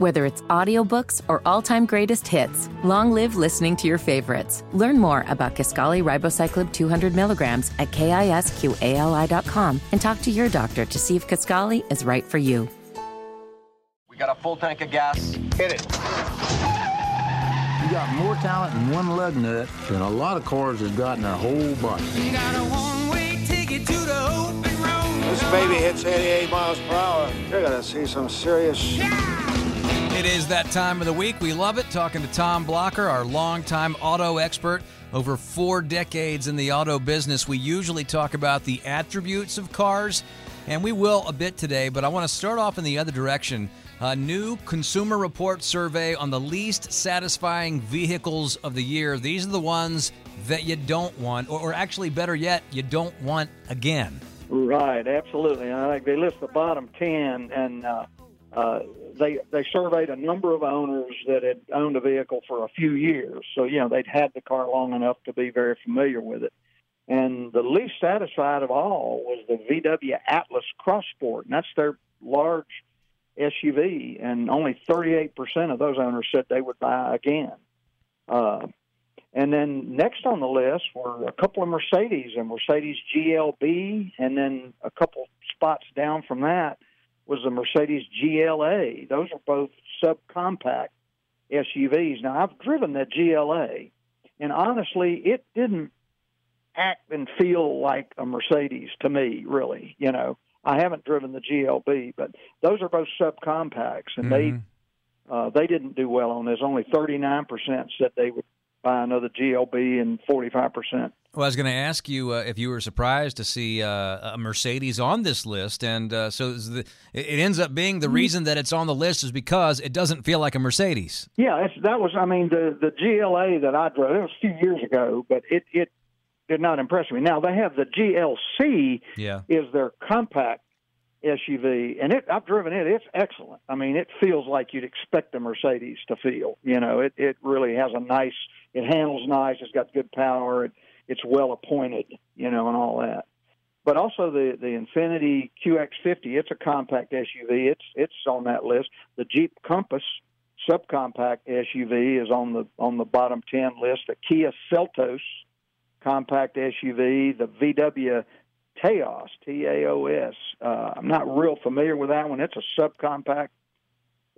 Whether it's audiobooks or all-time greatest hits, long live listening to your favorites. Learn more about Kisqali Ribociclib 200 milligrams at kisqali.com and talk to your doctor to see if Kisqali is right for you. We got a full tank of gas. Hit it. You got more talent in one lug nut than a lot of cars has got in their whole body. This baby hits 88 miles per hour. You're gonna see some serious. It is that time of the week. We love it. Talking to Tom Blocker, our longtime auto expert. Over four decades in the auto business, we usually talk about the attributes of cars, and we will a bit today, but I want to start off in the other direction. A new Consumer Report survey on the least satisfying vehicles of the year. These are the ones that you don't want, or actually, better yet, you don't want again. Right, absolutely. I think they list the bottom ten, and uh, uh, they they surveyed a number of owners that had owned a vehicle for a few years, so you know they'd had the car long enough to be very familiar with it. And the least satisfied of all was the VW Atlas Cross Sport, and that's their large SUV, and only 38% of those owners said they would buy again. Uh, and then next on the list were a couple of Mercedes, a Mercedes GLB, and then a couple spots down from that was the Mercedes GLA. Those are both subcompact SUVs. Now I've driven that GLA, and honestly, it didn't act and feel like a Mercedes to me, really. You know, I haven't driven the GLB, but those are both subcompacts, and Mm-hmm. they uh, they didn't do well on this. Only 39% said they would buy another GLB, and 45%. Well, I was going to ask you uh, if you were surprised to see uh, a Mercedes on this list, and uh, so the, it ends up being the reason that it's on the list is because it doesn't feel like a Mercedes. Yeah, it's, that was. I mean, the the GLA that I drove. It was a few years ago, but it it did not impress me. Now they have the GLC. Yeah. Is their compact SUV, and it I've driven it. It's excellent. I mean, it feels like you'd expect a Mercedes to feel. You know, it it really has a nice. It handles nice. It's got good power. It, it's well appointed. You know, and all that. But also the the Infiniti QX50. It's a compact SUV. It's it's on that list. The Jeep Compass subcompact SUV is on the on the bottom ten list. The Kia Seltos compact SUV. The VW Taos T A O S. Uh, I'm not real familiar with that one. It's a subcompact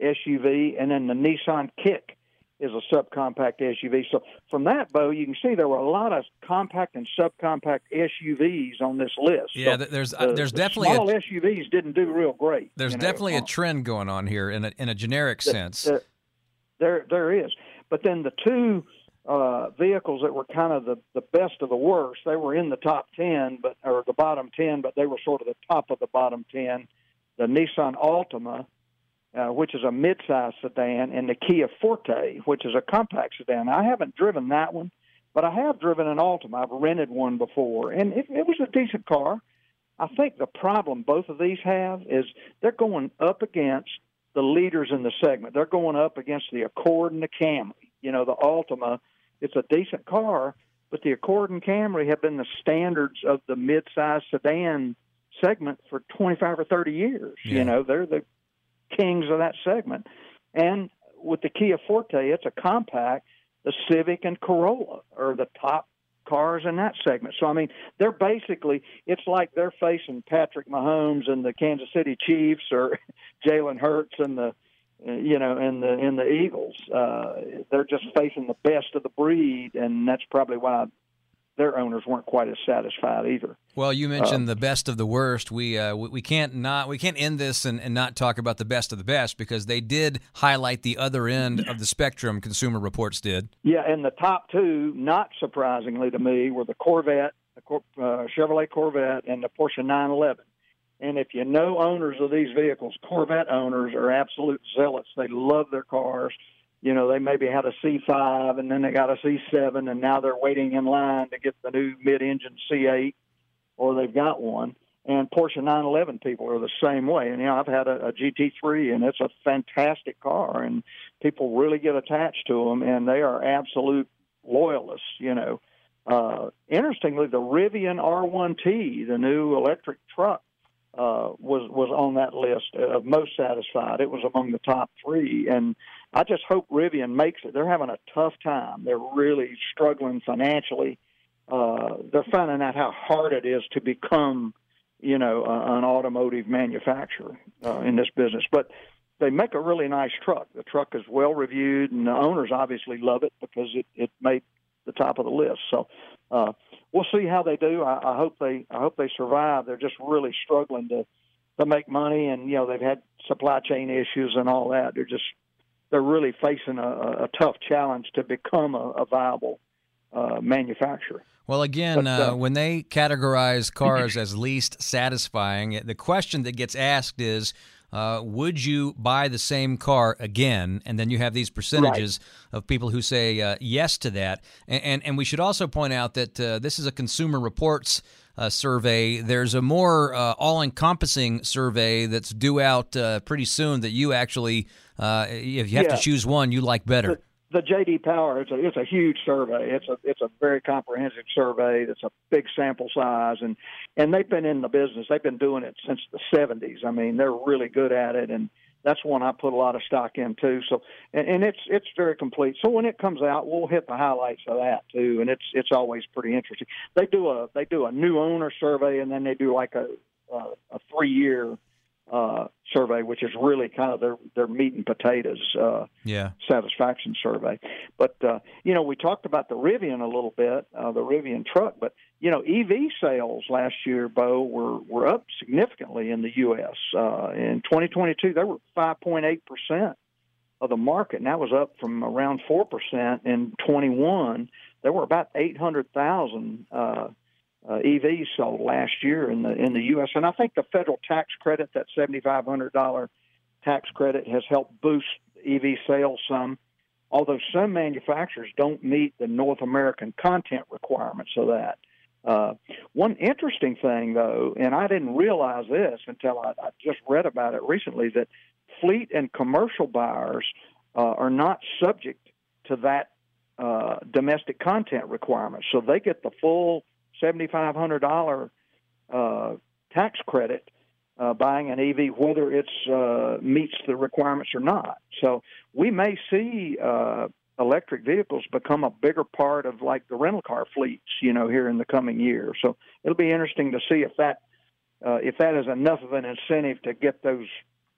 SUV, and then the Nissan Kick is a subcompact SUV. So from that, Bo, you can see there were a lot of compact and subcompact SUVs on this list. Yeah, So there's the- uh, there's the definitely small a, SUVs didn't do real great. there's definitely a Uh, trend going on here in a in a generic sense. there, there there is. But then the two uh, vehicles that were kind of the, the best of the worst, they were in the top ten, but or the bottom ten, but they were sort of the top of the bottom ten. The Nissan Altima, uh, which is a midsize sedan, and the Kia Forte, which is a compact sedan. I haven't driven that one, but I have driven an Altima. I've rented one before, and it, it was a decent car. I think the problem both of these have is they're going up against the leaders in the segment. They're going up against the Accord and the Camry. You know, the Altima, it's a decent car, but the Accord and Camry have been the standards of the mid-size sedan segment for 25 or 30 years. Yeah. You know, they're the kings of that segment. And with the Kia Forte, it's a compact. The Civic and Corolla are the top cars in that segment. So I mean, they're basically it's like they're facing Patrick Mahomes and the Kansas City Chiefs or Jalen Hurts and the you know and the and the Eagles. Uh, they're just facing the best of the breed, and that's probably why their owners weren't quite as satisfied either. Well, you mentioned the best of the worst. We uh, we, we can't not we can't end this and, and not talk about the best of the best because they did highlight the other end of the spectrum. Consumer Reports did. Yeah, and the top two, not surprisingly to me, were the Corvette, the Cor- uh, Chevrolet Corvette, and the Porsche 911. And if you know owners of these vehicles, Corvette owners are absolute zealots. They love their cars. You know, they maybe had a C5 and then they got a C7, and now they're waiting in line to get the new mid-engine C8, or they've got one. And Porsche 911 people are the same way. And you know, I've had a, a GT3, and it's a fantastic car, and people really get attached to them, and they are absolute loyalists. You know, uh, interestingly, the Rivian R1T, the new electric truck uh, was was on that list of most satisfied. It was among the top three, and I just hope Rivian makes it. They're having a tough time. They're really struggling financially. Uh, they're finding out how hard it is to become, you know, uh, an automotive manufacturer uh, in this business. But they make a really nice truck. The truck is well reviewed, and the owners obviously love it because it it made the top of the list. So uh, we'll see how they do. I, I hope they I hope they survive. They're just really struggling to to make money, and you know they've had supply chain issues and all that. They're just they're really facing a, a tough challenge to become a, a viable uh, manufacturer. Well, again, uh, uh, when they categorize cars as least satisfying, the question that gets asked is uh, would you buy the same car again? And then you have these percentages right. of people who say uh, yes to that. And, and, and, we should also point out that uh, this is a Consumer Reports uh, survey. There's a more uh, all encompassing survey that's due out uh, pretty soon that you actually, Uh, if you have yeah. to choose one, you like better the JD Power it's a it's a huge survey. It's a it's a very comprehensive survey. It's a big sample size, and and they've been in the business. They've been doing it since the 70s. I mean, they're really good at it, and that's one I put a lot of stock in too. So, and, and it's it's very complete. So when it comes out, we'll hit the highlights of that too, and it's it's always pretty interesting. They do a they do a new owner survey, and then they do like a a, a three year uh, survey, which is really kind of their their meat and potatoes uh, yeah. satisfaction survey. But uh, you know, we talked about the Rivian a little bit, uh, the Rivian truck, but you know, EV sales last year, Bo, were were up significantly in the U.S. Uh, in 2022, they were 5.8 percent of the market, and that was up from around four percent in 21. There were about 800,000 uh, uh, EVs sold last year in the in the U.S. And I think the federal tax credit, that seventy five hundred dollar tax credit, has helped boost EV sales some. Although some manufacturers don't meet the North American content requirements of that. Uh, one interesting thing, though, and I didn't realize this until I, I just read about it recently, that fleet and commercial buyers uh, are not subject to that uh, domestic content requirement, so they get the full $7,500 uh, tax credit uh, buying an EV, whether it uh, meets the requirements or not. So we may see uh, electric vehicles become a bigger part of like the rental car fleets, you know, here in the coming year. So it'll be interesting to see if that uh, if that is enough of an incentive to get those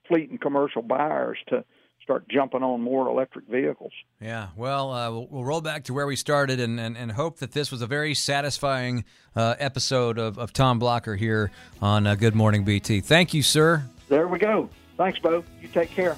fleet and commercial buyers to start jumping on more electric vehicles. Yeah, well, uh, we'll, we'll, roll back to where we started and, and, and hope that this was a very satisfying uh, episode of, of Tom Blocker here on uh, Good Morning BT. Thank you, sir. There we go. Thanks, Bo. You take care.